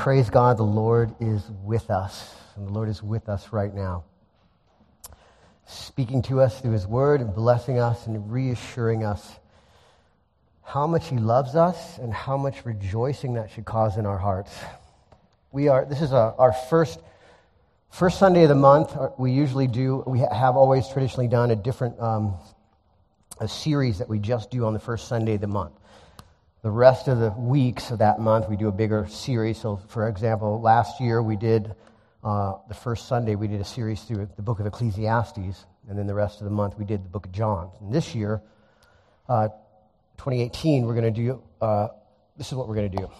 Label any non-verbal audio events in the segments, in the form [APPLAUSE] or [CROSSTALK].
praise God, the Lord is with us, and the Lord is with us right now, speaking to us through His Word and blessing us and reassuring us how much He loves us and how much rejoicing that should cause in our hearts. We are, this is a, our first, first Sunday of the month. We usually do, we have always traditionally done a different um, a series that we just do on the first Sunday of the month. The rest of the weeks of that month, we do a bigger series. So, for example, last year we did, uh, the first Sunday, we did a series through the book of Ecclesiastes, and then the rest of the month we did the book of John. And this year, uh, 2018, we're going to do, uh, this is what we're going to do.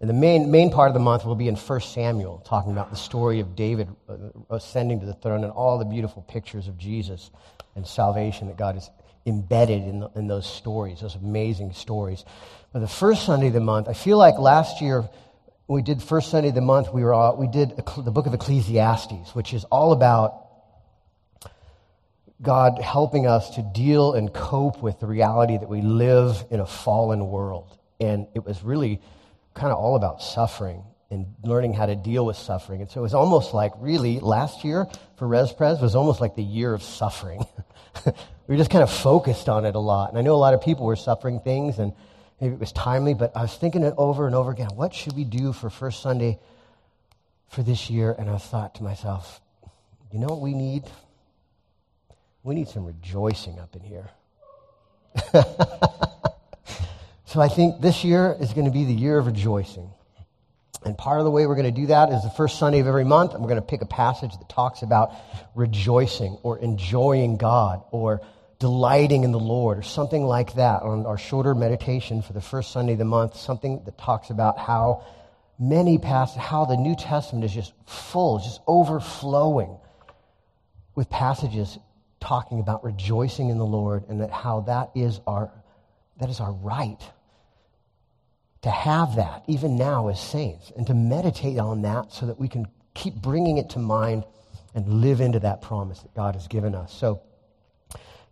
And the main, main part of the month will be in 1 Samuel, talking about the story of David uh, ascending to the throne and all the beautiful pictures of Jesus and salvation that God has embedded in, the, in those stories, those amazing stories. But the first Sunday of the month, I feel like last year when we did first Sunday of the month, we, were all, we did the book of Ecclesiastes, which is all about God helping us to deal and cope with the reality that we live in a fallen world. And it was really kind of all about suffering and learning how to deal with suffering. And so it was almost like, really, last year for ResPres was almost like the year of suffering. [LAUGHS] [LAUGHS] we were just kind of focused on it a lot. And I know a lot of people were suffering things, and maybe it was timely, but I was thinking it over and over again. What should we do for First Sunday for this year? And I thought to myself, you know what we need? We need some rejoicing up in here. [LAUGHS] so I think this year is going to be the year of rejoicing. And part of the way we're going to do that is the first Sunday of every month, and we're going to pick a passage that talks about rejoicing or enjoying God or delighting in the Lord or something like that on our shorter meditation for the first Sunday of the month, something that talks about how many passages, how the New Testament is just full, just overflowing with passages talking about rejoicing in the Lord and that how that is our, that is our right to have that even now as saints and to meditate on that so that we can keep bringing it to mind and live into that promise that God has given us. So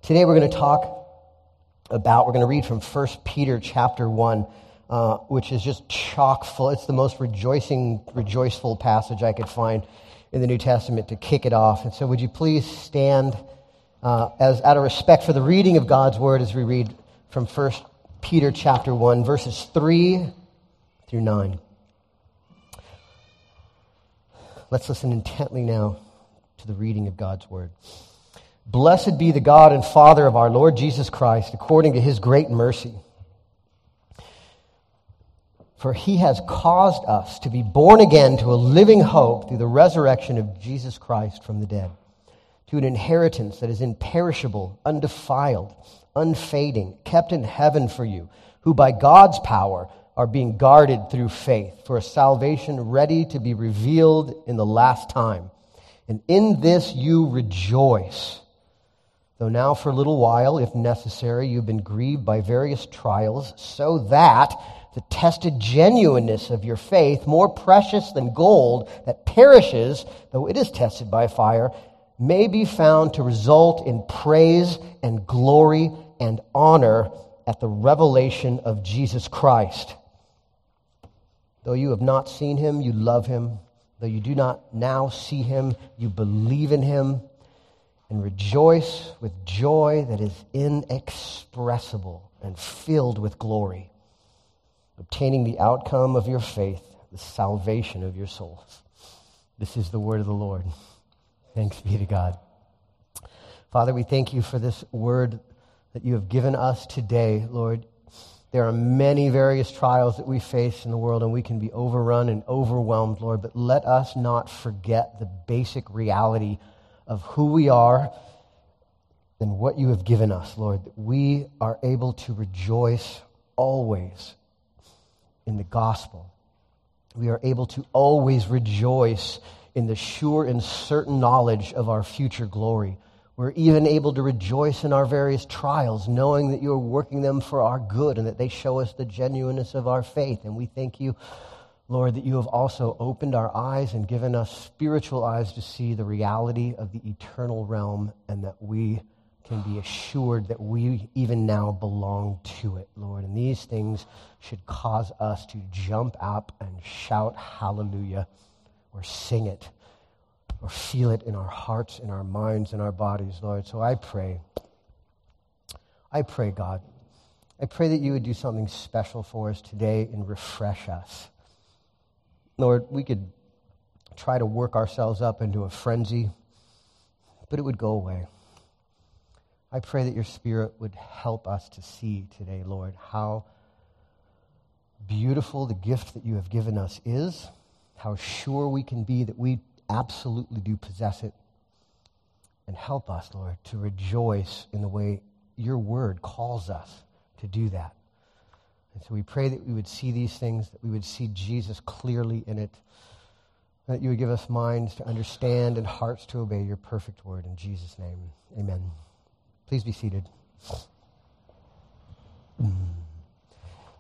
today we're going to talk about, we're going to read from 1 Peter chapter 1, uh, which is just chock full. It's the most rejoicing, rejoiceful passage I could find in the New Testament to kick it off. And so would you please stand uh, as out of respect for the reading of God's word as we read from 1 Peter chapter 1, verses 3 through 9. Let's listen intently now to the reading of God's word. Blessed be the God and Father of our Lord Jesus Christ, according to his great mercy. For he has caused us to be born again to a living hope through the resurrection of Jesus Christ from the dead, to an inheritance that is imperishable, undefiled unfading, kept in heaven for you, who by God's power are being guarded through faith for a salvation ready to be revealed in the last time. And in this you rejoice. Though now for a little while, if necessary, you've been grieved by various trials, so that the tested genuineness of your faith, more precious than gold that perishes, though it is tested by fire, may be found to result in praise and glory and honor at the revelation of Jesus Christ. Though you have not seen him, you love him. Though you do not now see him, you believe in him and rejoice with joy that is inexpressible and filled with glory, obtaining the outcome of your faith, the salvation of your souls. This is the word of the Lord. Thanks be to God. Father, we thank you for this word that you have given us today, Lord. There are many various trials that we face in the world, and we can be overrun and overwhelmed, Lord. But let us not forget the basic reality of who we are and what you have given us, Lord. That we are able to rejoice always in the gospel. We are able to always rejoice in the sure and certain knowledge of our future glory. We're even able to rejoice in our various trials, knowing that you're working them for our good and that they show us the genuineness of our faith. And we thank you, Lord, that you have also opened our eyes and given us spiritual eyes to see the reality of the eternal realm and that we can be assured that we even now belong to it, Lord. And these things should cause us to jump up and shout hallelujah or sing it or feel it in our hearts, in our minds, in our bodies, Lord. So I pray. I pray, God. I pray that you would do something special for us today and refresh us. Lord, we could try to work ourselves up into a frenzy, but it would go away. I pray that your Spirit would help us to see today, Lord, how beautiful the gift that you have given us is, how sure we can be that we absolutely do possess it. And help us, Lord, to rejoice in the way your word calls us to do that. And so we pray that we would see these things, that we would see Jesus clearly in it, that you would give us minds to understand and hearts to obey your perfect word. In Jesus' name, amen. Please be seated. Let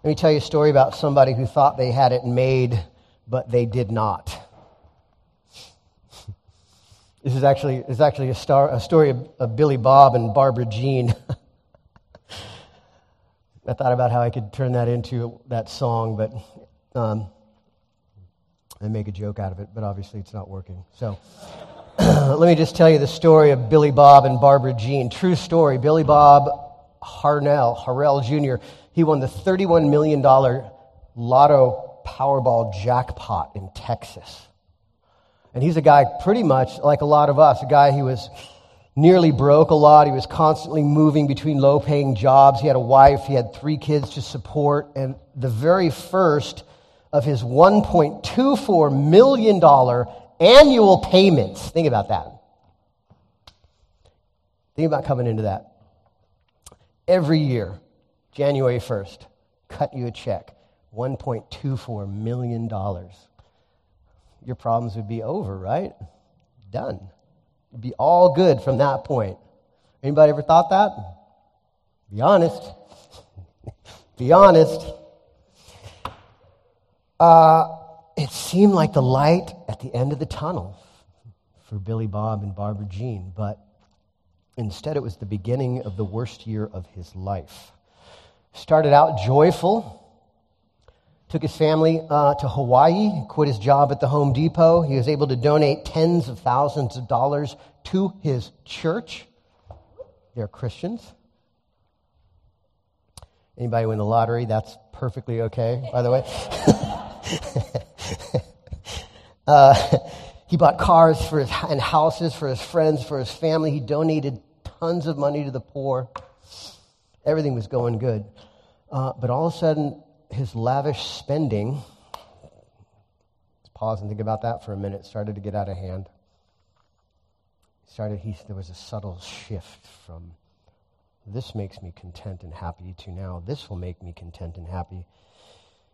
me tell you a story about somebody who thought they had it made, but they did not. This is actually, is actually a, star, a story of, of Billy Bob and Barbara Jean. [LAUGHS] I thought about how I could turn that into that song, but um, and make a joke out of it, but obviously it's not working. So [CLEARS THROAT] let me just tell you the story of Billy Bob and Barbara Jean. True story. Billy Bob Harnell, Harrell Jr., he won the $31 million lotto Powerball jackpot in Texas. And he's a guy pretty much like a lot of us, a guy who was nearly broke a lot. He was constantly moving between low paying jobs. He had a wife, he had three kids to support. And the very first of his $1.24 million annual payments, think about that. Think about coming into that. Every year, January 1st, cut you a check $1.24 million your problems would be over, right? Done. It'd be all good from that point. Anybody ever thought that? Be honest. [LAUGHS] be honest. Uh, it seemed like the light at the end of the tunnel for Billy Bob and Barbara Jean, but instead it was the beginning of the worst year of his life. Started out joyful, took his family uh, to Hawaii, quit his job at the Home Depot. He was able to donate tens of thousands of dollars to his church. They're Christians. Anybody win the lottery? That's perfectly okay, by the way. [LAUGHS] uh, he bought cars for his, and houses for his friends, for his family. He donated tons of money to the poor. Everything was going good. Uh, but all of a sudden, his lavish spending, let's pause and think about that for a minute, started to get out of hand. Started, he, there was a subtle shift from this makes me content and happy to now this will make me content and happy.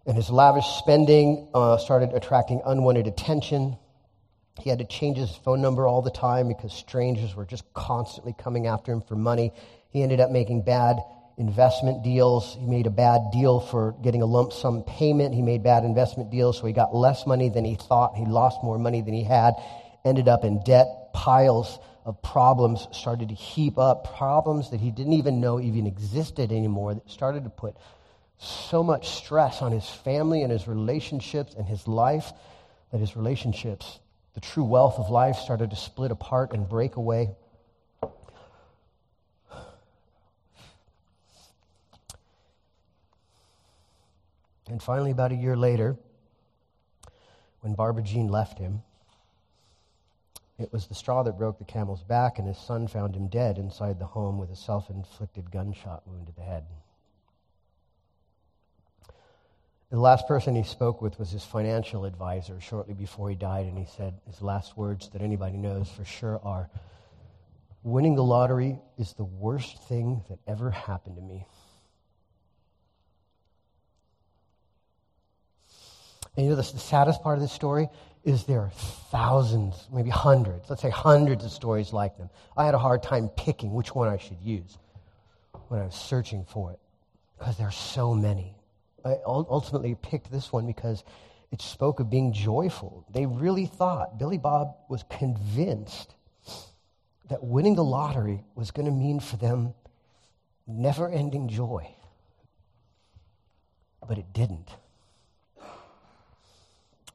And his lavish spending uh, started attracting unwanted attention. He had to change his phone number all the time because strangers were just constantly coming after him for money. He ended up making bad investment deals. He made a bad deal for getting a lump sum payment. He made bad investment deals, so he got less money than he thought. He lost more money than he had, ended up in debt. Piles of problems started to heap up, problems that he didn't even know even existed anymore, that started to put so much stress on his family and his relationships and his life that his relationships, the true wealth of life, started to split apart and break away. And finally, about a year later, when Barbara Jean left him, it was the straw that broke the camel's back, and his son found him dead inside the home with a self inflicted gunshot wound to the head. The last person he spoke with was his financial advisor shortly before he died, and he said his last words that anybody knows for sure are Winning the lottery is the worst thing that ever happened to me. And you know, the, the saddest part of this story is there are thousands, maybe hundreds, let's say hundreds of stories like them. I had a hard time picking which one I should use when I was searching for it because there are so many. I ultimately picked this one because it spoke of being joyful. They really thought, Billy Bob was convinced that winning the lottery was going to mean for them never ending joy. But it didn't.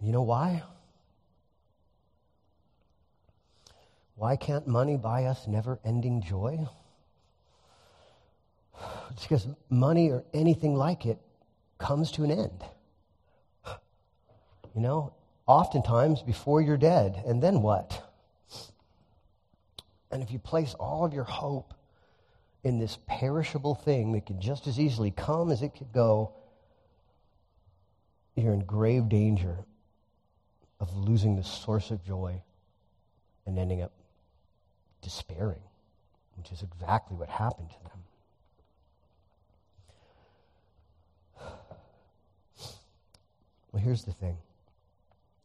You know why? Why can't money buy us never ending joy? It's because money or anything like it comes to an end. You know, oftentimes before you're dead. And then what? And if you place all of your hope in this perishable thing that can just as easily come as it could go, you're in grave danger of losing the source of joy and ending up despairing, which is exactly what happened to them. Well, here's the thing.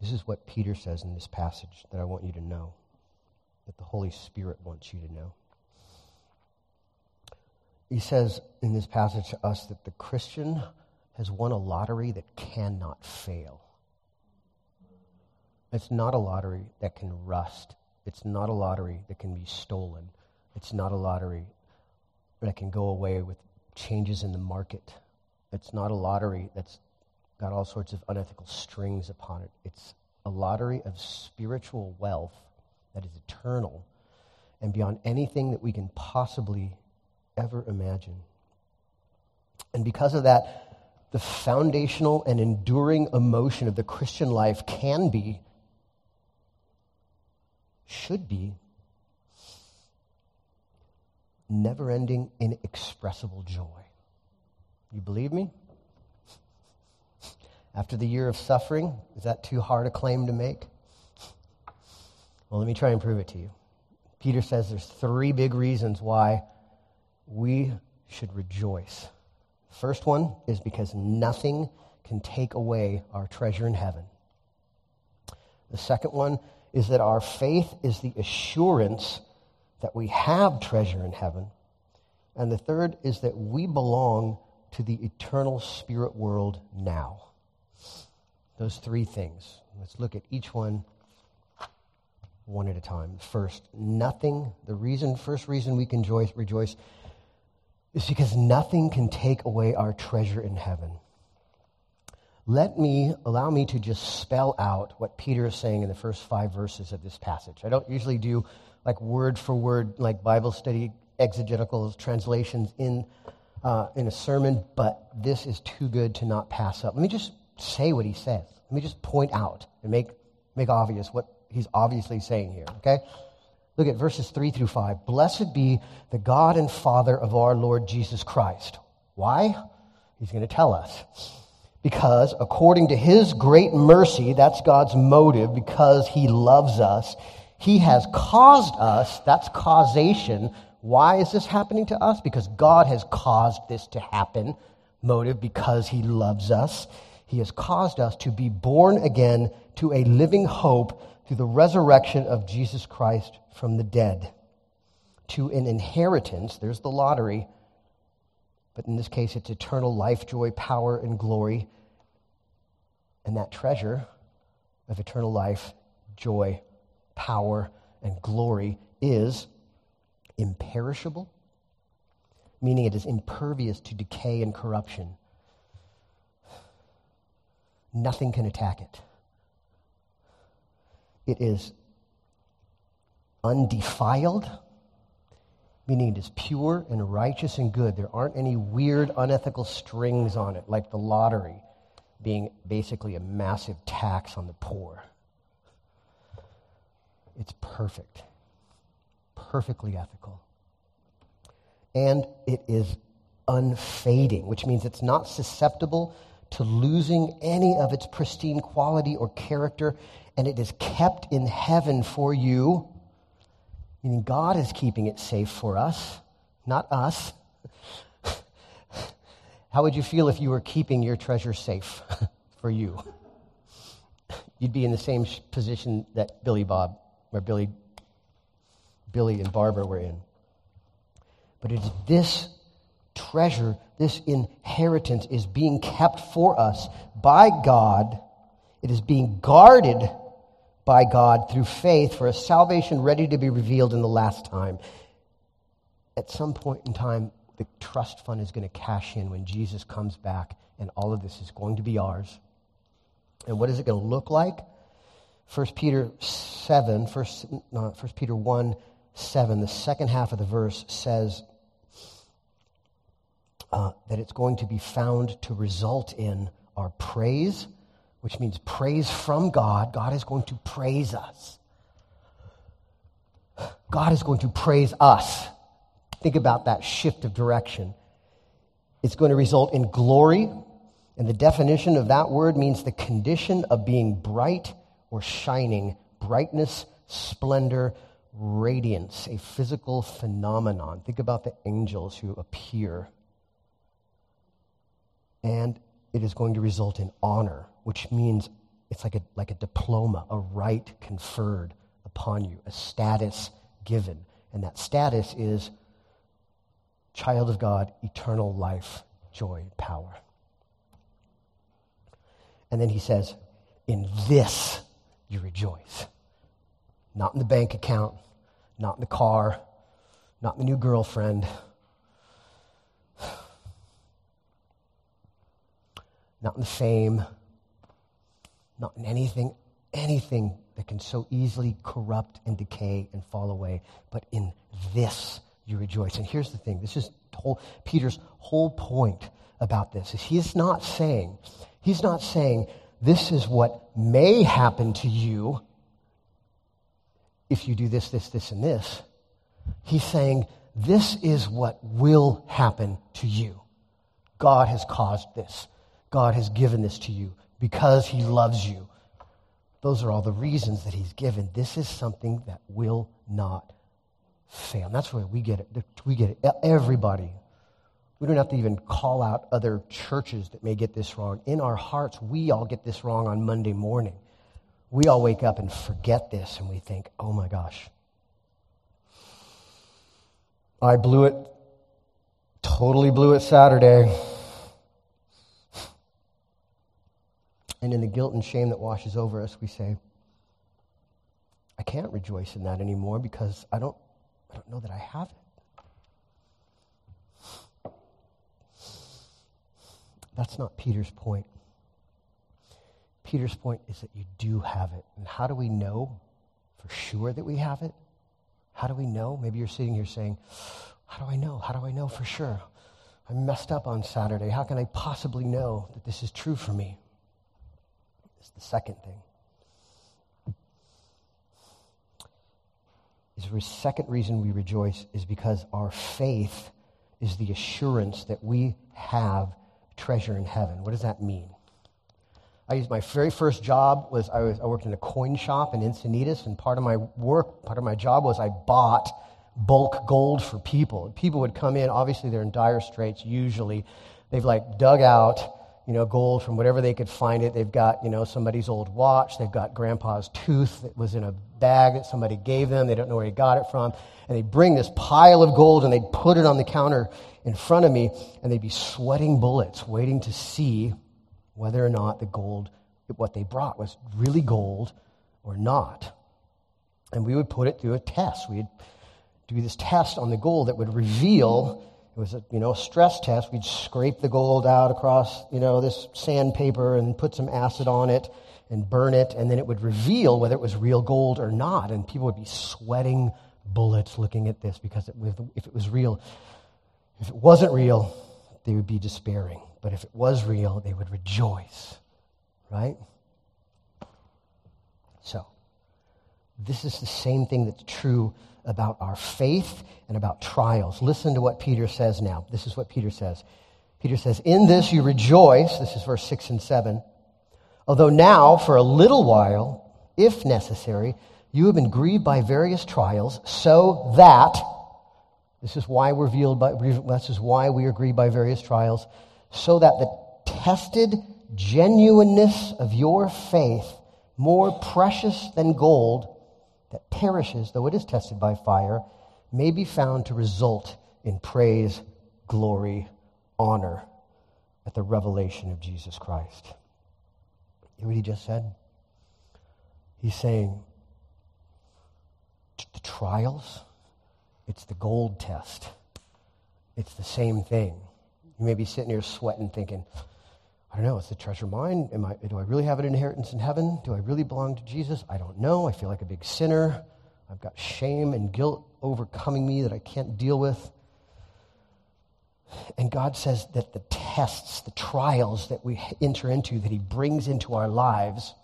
This is what Peter says in this passage that I want you to know, that the Holy Spirit wants you to know. He says in this passage to us that the Christian has won a lottery that cannot fail. It's not a lottery that can rust. It's not a lottery that can be stolen. It's not a lottery that can go away with changes in the market. It's not a lottery that's got all sorts of unethical strings upon it. It's a lottery of spiritual wealth that is eternal and beyond anything that we can possibly ever imagine. And because of that, the foundational and enduring emotion of the Christian life can be, should be, never ending, inexpressible joy. You believe me? After the year of suffering, is that too hard a claim to make? Well, let me try and prove it to you. Peter says there's three big reasons why we should rejoice. First one is because nothing can take away our treasure in heaven. The second one is that our faith is the assurance that we have treasure in heaven. And the third is that we belong to the eternal spirit world now. Those three things. Let's look at each one one at a time. First, nothing, the reason, first reason we can rejoice, rejoice is because nothing can take away our treasure in heaven. Let me, allow me to just spell out what Peter is saying in the first five verses of this passage. I don't usually do like word for word, like Bible study exegetical translations in, uh, in a sermon, but this is too good to not pass up. Let me just say what he says. Let me just point out and make, make obvious what he's obviously saying here, okay? Look at verses 3 through 5. Blessed be the God and Father of our Lord Jesus Christ. Why? He's going to tell us. Because according to his great mercy, that's God's motive, because he loves us, he has caused us, that's causation. Why is this happening to us? Because God has caused this to happen. Motive, because he loves us. He has caused us to be born again to a living hope through the resurrection of Jesus Christ from the dead, to an inheritance, there's the lottery, but in this case it's eternal life, joy, power, and glory. And that treasure of eternal life, joy, power, and glory is imperishable, meaning it is impervious to decay and corruption. Nothing can attack it. It is undefiled, meaning it is pure and righteous and good. There aren't any weird, unethical strings on it, like the lottery being basically a massive tax on the poor. It's perfect, perfectly ethical. And it is unfading, which means it's not susceptible to losing any of its pristine quality or character, and it is kept in heaven for you. Meaning God is keeping it safe for us, not us. How would you feel if you were keeping your treasure safe [LAUGHS] for you? You'd be in the same position that Billy Bob, where Billy, Billy and Barbara were in. But it's this treasure, this inheritance is being kept for us by God. It is being guarded by God through faith for a salvation ready to be revealed in the last time. At some point in time, the trust fund is going to cash in when Jesus comes back, and all of this is going to be ours. And what is it going to look like? 1 Peter 7, 1, no, 1 Peter 1 7, the second half of the verse says uh, that it's going to be found to result in our praise, which means praise from God. God is going to praise us. God is going to praise us. Think about that shift of direction. It's going to result in glory, and the definition of that word means the condition of being bright or shining, brightness, splendor, radiance, a physical phenomenon. Think about the angels who appear. And it is going to result in honor, which means it's like a, like a diploma, a right conferred upon you, a status given. And that status is child of God, eternal life, joy, power. And then he says, In this you rejoice. Not in the bank account, not in the car, not in the new girlfriend, [SIGHS] not in the fame, not in anything, anything that can so easily corrupt and decay and fall away, but in this you rejoice. And here's the thing this is whole, Peter's whole point about this is he's not saying, he's not saying this is what may happen to you if you do this, this, this, and this. He's saying, this is what will happen to you. God has caused this. God has given this to you because he loves you. Those are all the reasons that he's given. This is something that will not fail. And that's where we get it. We get it. Everybody we don't have to even call out other churches that may get this wrong. In our hearts, we all get this wrong on Monday morning. We all wake up and forget this and we think, oh my gosh, I blew it, totally blew it Saturday. And in the guilt and shame that washes over us, we say, I can't rejoice in that anymore because I don't, I don't know that I have it. That's not Peter's point. Peter's point is that you do have it. And how do we know for sure that we have it? How do we know? Maybe you're sitting here saying, How do I know? How do I know for sure? I messed up on Saturday. How can I possibly know that this is true for me? It's the second thing. Is the second reason we rejoice is because our faith is the assurance that we have treasure in heaven. What does that mean? I used my very first job was I, was I worked in a coin shop in Encinitas, and part of my work, part of my job was I bought bulk gold for people. People would come in, obviously they're in dire straits usually. They've like dug out, you know, gold from whatever they could find it. They've got, you know, somebody's old watch. They've got grandpa's tooth that was in a bag that somebody gave them. They don't know where he got it from. And they bring this pile of gold and they put it on the counter in front of me, and they'd be sweating bullets, waiting to see whether or not the gold, what they brought, was really gold or not. And we would put it through a test. We'd do this test on the gold that would reveal it was a you know stress test. We'd scrape the gold out across you know this sandpaper and put some acid on it and burn it, and then it would reveal whether it was real gold or not. And people would be sweating bullets looking at this because it, if it was real, if it wasn't real, they would be despairing. But if it was real, they would rejoice. Right? So, this is the same thing that's true about our faith and about trials. Listen to what Peter says now. This is what Peter says. Peter says, In this you rejoice. This is verse 6 and 7. Although now, for a little while, if necessary, you have been grieved by various trials, so that this is why we're revealed by, this is why we are grieved by various trials, so that the tested genuineness of your faith, more precious than gold that perishes, though it is tested by fire, may be found to result in praise, glory, honor at the revelation of Jesus Christ. You hear what he just said? He's saying, the trials, it's the gold test. It's the same thing. You may be sitting here sweating, thinking, I don't know, is the treasure mine? Am I, do I really have an inheritance in heaven? Do I really belong to Jesus? I don't know. I feel like a big sinner. I've got shame and guilt overcoming me that I can't deal with. And God says that the tests, the trials that we enter into, that He brings into our lives,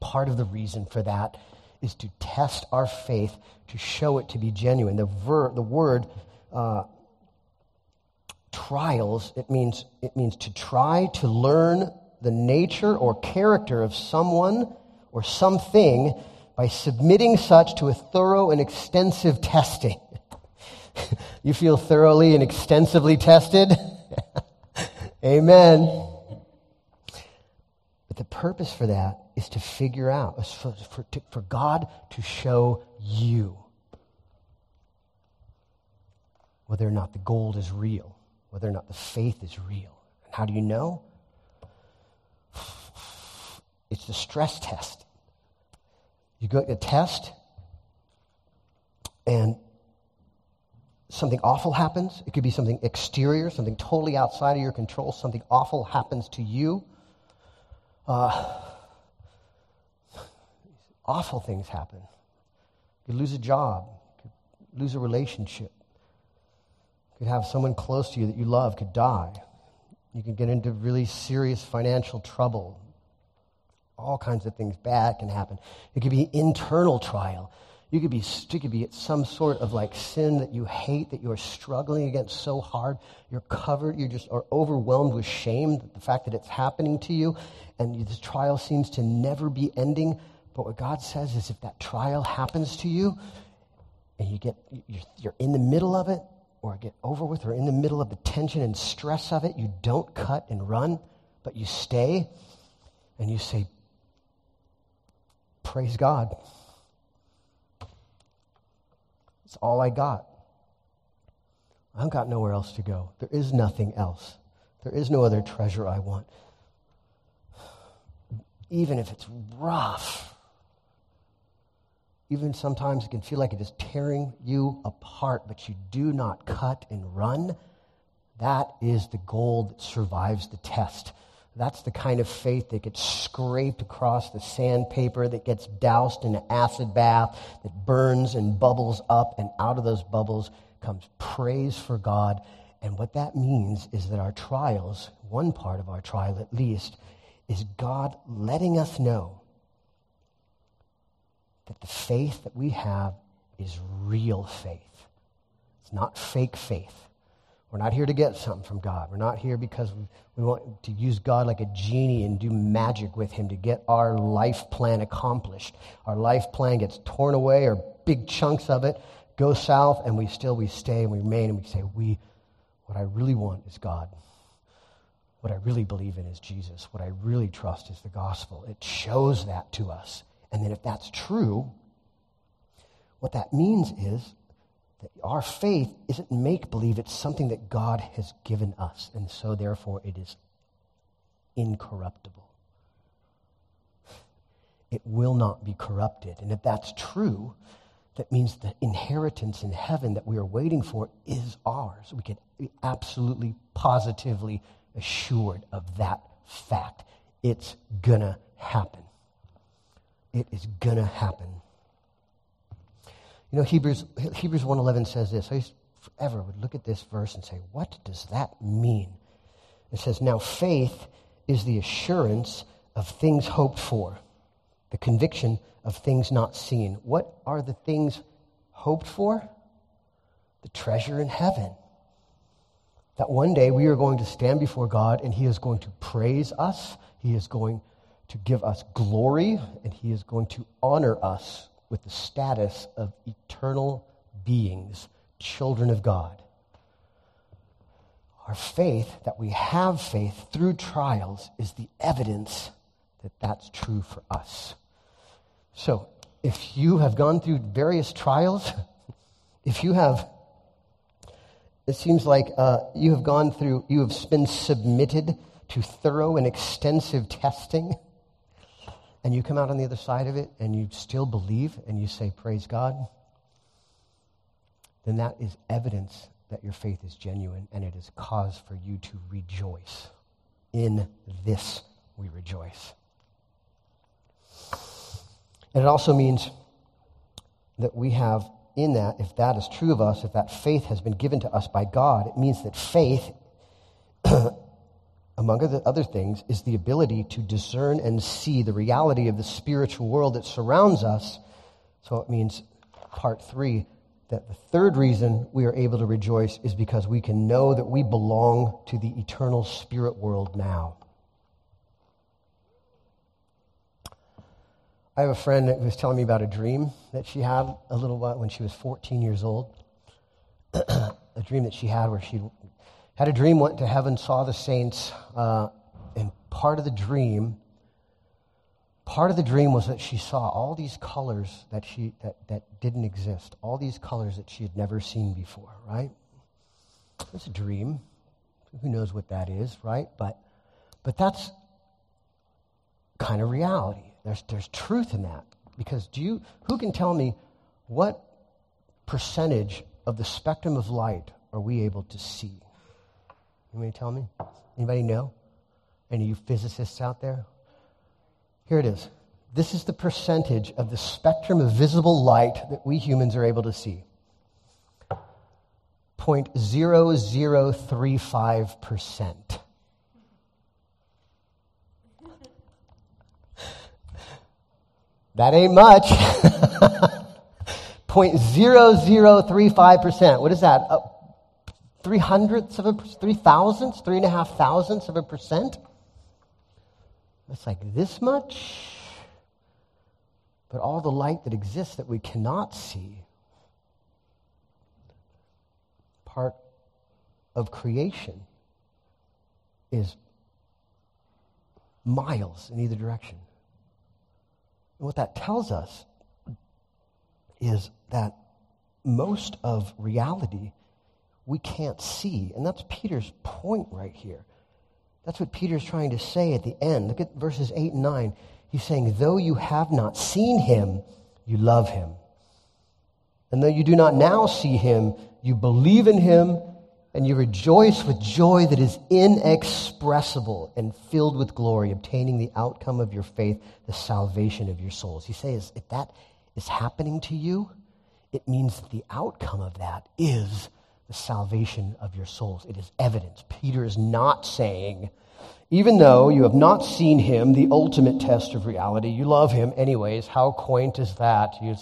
part of the reason for that is to test our faith, to show it to be genuine. The, ver, the word uh, trials, it means, it means to try to learn the nature or character of someone or something by submitting such to a thorough and extensive testing. [LAUGHS] you feel thoroughly and extensively tested? [LAUGHS] Amen. But the purpose for that is to figure out, for, for, to, for God to show you whether or not the gold is real, whether or not the faith is real. And how do you know? It's the stress test. You go to a test, and something awful happens. It could be something exterior, something totally outside of your control. Something awful happens to you. Uh, awful things happen. You lose a job, you lose a relationship. Could have someone close to you that you love could die. You can get into really serious financial trouble. All kinds of things bad can happen. It could be internal trial. You could be, you could be at some sort of like sin that you hate, that you are struggling against so hard. You're covered, you just are overwhelmed with shame, the fact that it's happening to you, and this trial seems to never be ending. But what God says is if that trial happens to you, and you get, you're in the middle of it, or get over with, or in the middle of the tension and stress of it, you don't cut and run, but you stay, and you say, Praise God. It's all I got. I've got nowhere else to go. There is nothing else. There is no other treasure I want. Even if it's rough, even sometimes it can feel like it is tearing you apart, but you do not cut and run. That is the gold that survives the test. That's the kind of faith that gets scraped across the sandpaper, that gets doused in an acid bath, that burns and bubbles up, and out of those bubbles comes praise for God. And what that means is that our trials, one part of our trial at least, is God letting us know that the faith that we have is real faith. It's not fake faith. We're not here to get something from God. We're not here because we, want to use God like a genie and do magic with Him to get our life plan accomplished. Our life plan gets torn away, or big chunks of it go south, and we still we stay and we remain and we say, "We, what I really want is God. What I really believe in is Jesus. What I really trust is the gospel." It shows that to us, and then if that's true, what that means is that our faith isn't make believe, it's something that God has given us. And so, therefore, it is incorruptible. It will not be corrupted. And if that's true, that means the inheritance in heaven that we are waiting for is ours. We can be absolutely, positively assured of that fact. It's going to happen. It is going to happen. You know, Hebrews, Hebrews 1.11 says this. I forever would look at this verse and say, what does that mean? It says, now faith is the assurance of things hoped for, the conviction of things not seen. What are the things hoped for? The treasure in heaven. That one day we are going to stand before God and He is going to praise us, He is going to give us glory, and He is going to honor us with the status of eternal beings, children of God. Our faith, that we have faith through trials, is the evidence that that's true for us. So, if you have gone through various trials, [LAUGHS] if you have, it seems like uh, you have gone through, you have been submitted to thorough and extensive testing and you come out on the other side of it and you still believe and you say, Praise God, then that is evidence that your faith is genuine and it is cause for you to rejoice. In this we rejoice. And it also means that we have in that, if that is true of us, if that faith has been given to us by God, it means that faith, among other, things, is the ability to discern and see the reality of the spiritual world that surrounds us. So it means, part three, that the third reason we are able to rejoice is because we can know that we belong to the eternal spirit world now. I have a friend that was telling me about a dream that she had a little while when she was 14 years old. [CLEARS THROAT] a dream that she had where she had a dream, went to heaven, saw the saints, uh, and part of the dream, part of the dream was that she saw all these colors that she that, that didn't exist, all these colors that she had never seen before. Right? It's a dream. Who knows what that is, right? But but that's kind of reality. There's, there's truth in that. Because do you, who can tell me what percentage of the spectrum of light are we able to see? Anybody tell me? Anybody know? Any of you physicists out there? Here it is. This is the percentage of the spectrum of visible light that we humans are able to see. 0.0035%. [LAUGHS] That ain't much. [LAUGHS] 0.0035%. What is that? Uh, Three hundredths of a, three thousandths, three and a half thousandths of a percent? It's like this much. But all the light that exists that we cannot see, part of creation, is miles in either direction. And what that tells us is that most of reality we can't see. And that's Peter's point right here. That's what Peter's trying to say at the end. Look at verses 8 and 9. He's saying, Though you have not seen him, you love him. And though you do not now see him, you believe in him and you rejoice with joy that is inexpressible and filled with glory, obtaining the outcome of your faith, the salvation of your souls. He says, if that is happening to you, it means that the outcome of that is the salvation of your souls. It is evidence. Peter is not saying, even though you have not seen him, the ultimate test of reality, you love him anyways. How quaint is that, you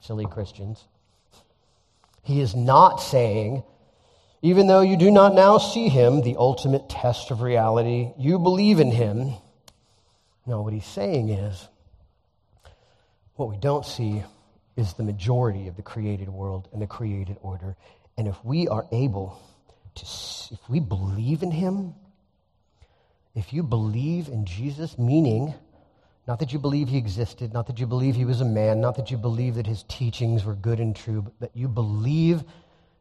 silly Christians? He is not saying, even though you do not now see him, the ultimate test of reality, you believe in him. No, what he's saying is what we don't see is the majority of the created world and the created order. And if we are able to, if we believe in him, if you believe in Jesus, meaning not that you believe he existed, not that you believe he was a man, not that you believe that his teachings were good and true, but that you believe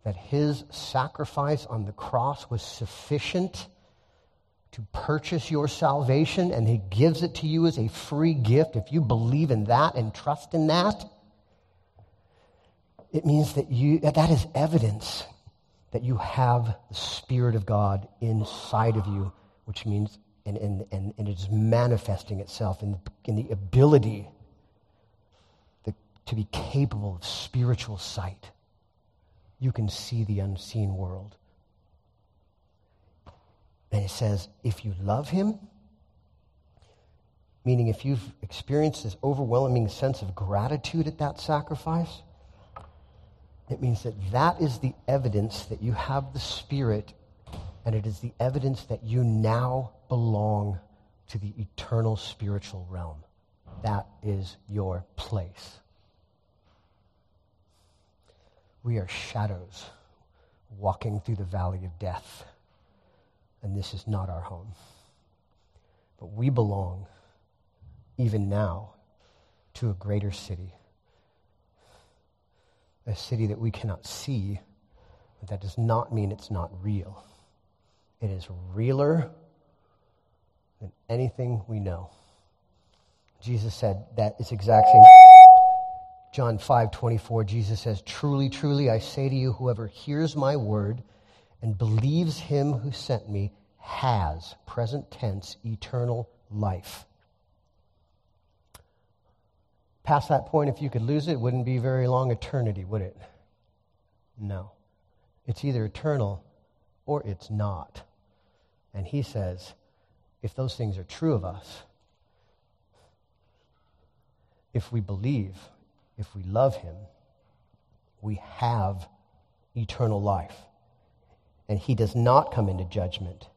that his sacrifice on the cross was sufficient to purchase your salvation and he gives it to you as a free gift, if you believe in that and trust in that, it means that you that is evidence that you have the Spirit of God inside of you, which means and, and, and, and it is manifesting itself in, in the ability to be capable of spiritual sight you can see the unseen world. And it says, if you love him, meaning if you've experienced this overwhelming sense of gratitude at that sacrifice, it means that that is the evidence that you have the Spirit, and it is the evidence that you now belong to the eternal spiritual realm. That is your place. We are shadows walking through the valley of death. And this is not our home. But we belong, even now, to a greater city. A city that we cannot see, but that does not mean it's not real. It is realer than anything we know. Jesus said that is exact same. John 5 24, Jesus says, Truly, truly, I say to you, whoever hears my word and believes him who sent me has, present tense, eternal life. Past that point, if you could lose it, it wouldn't be very long eternity, would it? No. It's either eternal or it's not. And he says, if those things are true of us, if we believe, if we love him, we have eternal life. And he does not come into judgment,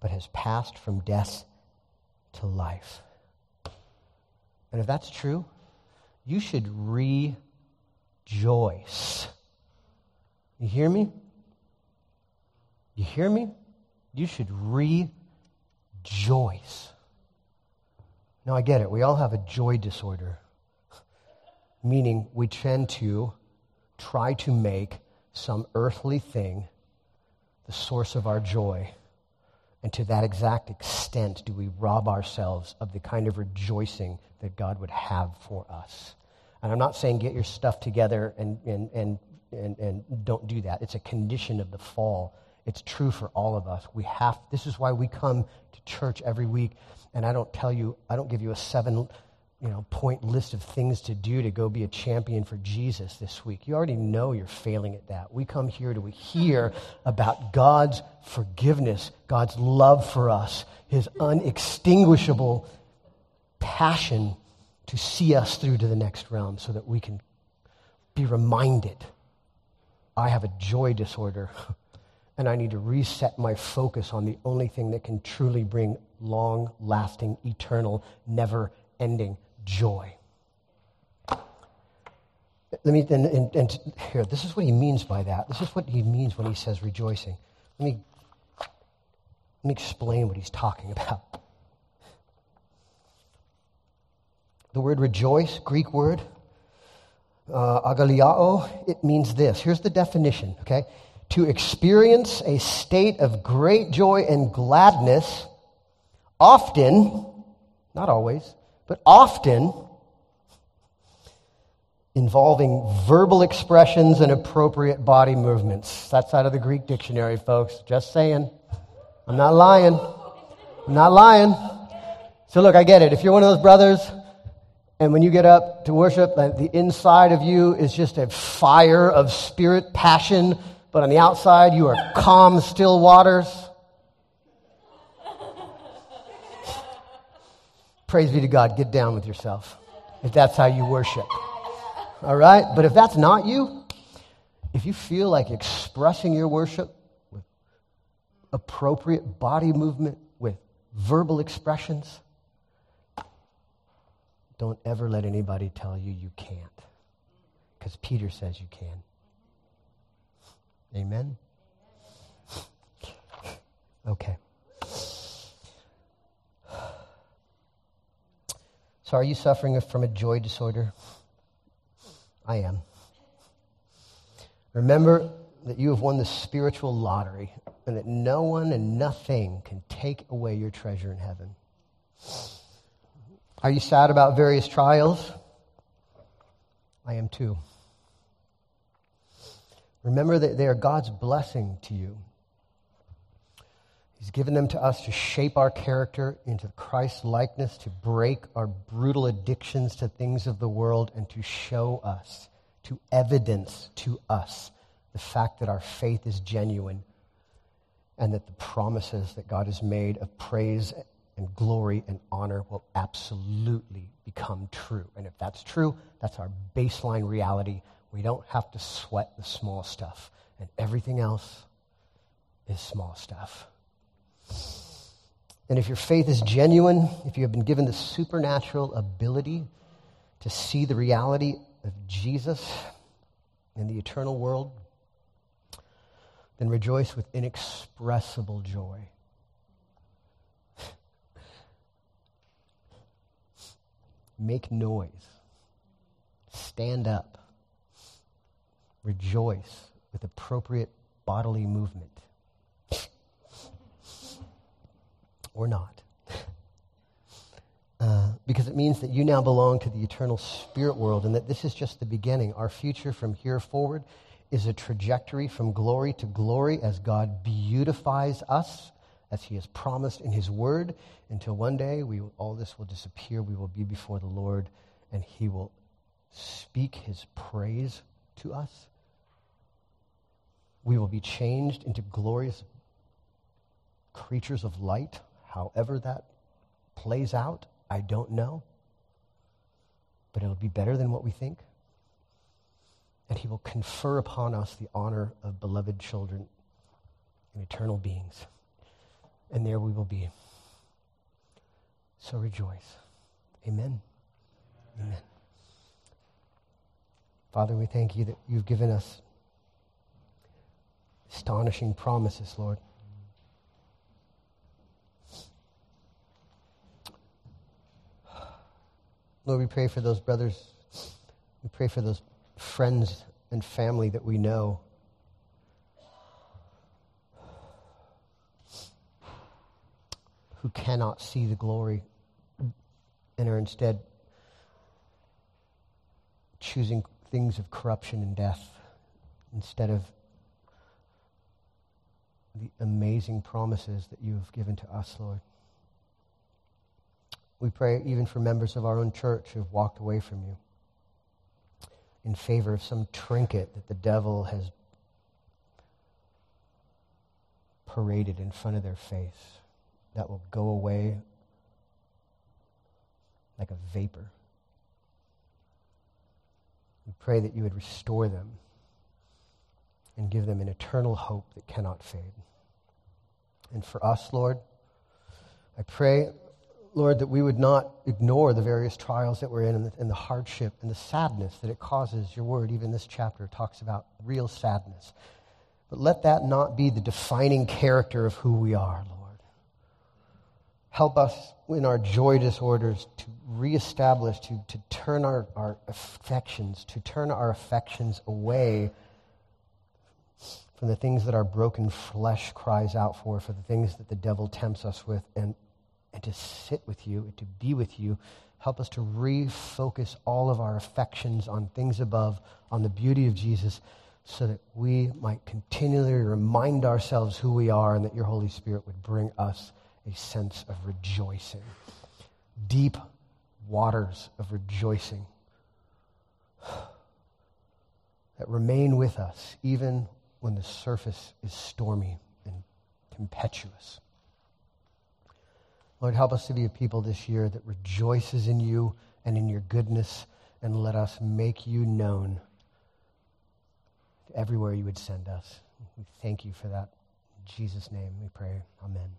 but has passed from death to life. And if that's true, you should rejoice. You hear me? You hear me? You should rejoice. Now, I get it. We all have a joy disorder, meaning we tend to try to make some earthly thing the source of our joy. And to that exact extent, do we rob ourselves of the kind of rejoicing that God would have for us. And I'm not saying get your stuff together and, and, and, and, and don't do that. It's a condition of the fall. It's true for all of us. We have, this is why we come to church every week. And I don't tell you, I don't give you a seven you know, point list of things to do to go be a champion for Jesus this week. You already know you're failing at that. We come here to hear about God's forgiveness, God's love for us, his unextinguishable passion to see us through to the next realm so that we can be reminded I have a joy disorder [LAUGHS] and I need to reset my focus on the only thing that can truly bring long lasting, eternal, never ending joy. Let me, and, and, and, here, this is what he means by that. This is what he means when he says rejoicing. Let me, let me explain what he's talking [LAUGHS] about. The word rejoice, Greek word, uh, agalliao, it means this. Here's the definition, okay? To experience a state of great joy and gladness, often, not always, but often involving verbal expressions and appropriate body movements. That's out of the Greek dictionary, folks. Just saying. I'm not lying. I'm not lying. So, look, I get it. If you're one of those brothers and when you get up to worship, the inside of you is just a fire of spirit, passion, but on the outside, you are calm, still waters. Praise be to God. Get down with yourself if that's how you worship. All right? But if that's not you, if you feel like expressing your worship with appropriate body movement, with verbal expressions, don't ever let anybody tell you you can't. Because Peter says you can. Amen? Okay. So, are you suffering from a joy disorder? I am. Remember that you have won the spiritual lottery and that no one and nothing can take away your treasure in heaven. Are you sad about various trials? I am too. Remember that they are God's blessing to you. He's given them to us to shape our character into Christ's likeness, to break our brutal addictions to things of the world, and to show us, to evidence to us the fact that our faith is genuine and that the promises that God has made of praise and glory and honor will absolutely become true. And if that's true, that's our baseline reality. We don't have to sweat the small stuff, and everything else is small stuff. And if your faith is genuine, if you have been given the supernatural ability to see the reality of Jesus in the eternal world, then rejoice with inexpressible joy Make noise. Stand up. Rejoice with appropriate bodily movement. or not. Uh, because it means that you now belong to the eternal spirit world and that this is just the beginning. Our future from here forward is a trajectory from glory to glory as God beautifies us, as He has promised in His word, until one day we, all this will disappear. We will be before the Lord and He will speak His praise to us. We will be changed into glorious creatures of light, however that plays out. I don't know. But it'll be better than what we think. And he will confer upon us the honor of beloved children and eternal beings. And there we will be. So rejoice. Amen. Amen. Father, we thank you that you've given us astonishing promises, Lord. Lord, we pray for those brothers. We pray for those friends and family that we know. Who cannot see the glory and are instead choosing things of corruption and death instead of the amazing promises that you have given to us, Lord. We pray even for members of our own church who have walked away from you in favor of some trinket that the devil has paraded in front of their face that will go away like a vapor. We pray that you would restore them and give them an eternal hope that cannot fade. And for us, Lord, I pray Lord, that we would not ignore the various trials that we're in and the, and the, hardship and the sadness that it causes. Your word, even this chapter, talks about real sadness. But let that not be the defining character of who we are, Lord. Help us in our joy disorders to reestablish, to, to turn our, our affections, to turn our affections away from the things that our broken flesh cries out for, for the things that the devil tempts us with, and and to sit with you and to be with you. Help us to refocus all of our affections on things above, on the beauty of Jesus, so that we might continually remind ourselves who we are and that your Holy Spirit would bring us a sense of rejoicing. Deep waters of rejoicing that remain with us even when the surface is stormy and tempestuous. Lord, help us to be a people this year that rejoices in you and in your goodness, and let us make you known everywhere you would send us. We thank you for that. In Jesus' name we pray. Amen.